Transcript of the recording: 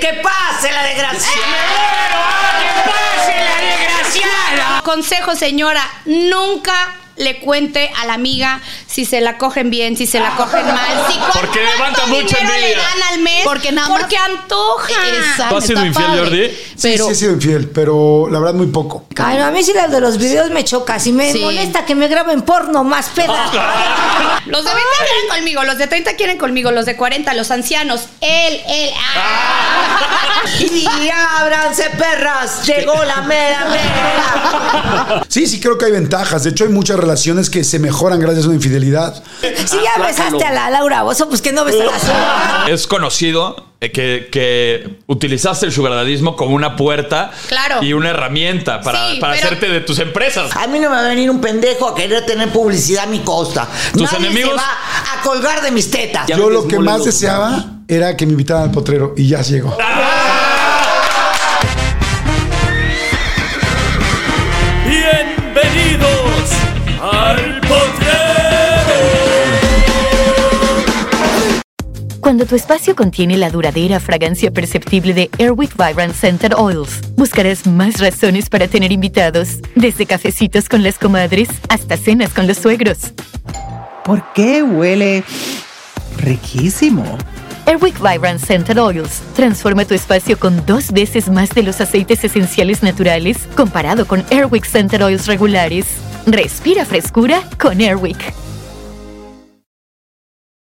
¡Que pase la desgraciada! ¡Que pase la desgraciada! Consejo, señora, nunca le cuente a la amiga si se la cogen bien, si se la cogen mal, si cuánto Porque levanta mucha dinero le dan al mes, Porque nada más- porque antoja. Exacto, ¿Tú has sido está infiel, padre. Jordi? Sí, Pero sí he sido infiel, pero la verdad muy poco. Ay, no, a mí sí las de los videos me choca. Si me Sí. molesta que me graben porno más peda. Los de 20 quieren conmigo, los de 30 quieren conmigo, los de 40, los ancianos, él, él. ah. y ábranse, perras. Llegó la mera mera. Sí, sí creo que hay ventajas. De hecho, hay muchas relaciones que se mejoran gracias a una infidelidad. Si ya besaste a la Laura Bozo, pues que no besas a la suya. Es conocido eh, que, que utilizaste el sugardadismo como una puerta Claro. y una herramienta para, Sí, para hacerte de tus empresas. A mí no me va a venir un pendejo a querer tener publicidad a mi costa. Tus Nadie enemigos- se va a colgar de mis tetas. Yo lo que más deseaba era que me invitaran al potrero y ya llegó. Bienvenidos Cuando tu espacio contiene la duradera fragancia perceptible de Airwick Vibrant Scented Oils, buscarás más razones para tener invitados, desde cafecitos con las comadres hasta cenas con los suegros. ¿Por qué huele riquísimo? Airwick Vibrant Scented Oils transforma tu espacio con dos veces más de los aceites esenciales naturales comparado con Airwick Scented Oils regulares. Respira frescura con Airwick.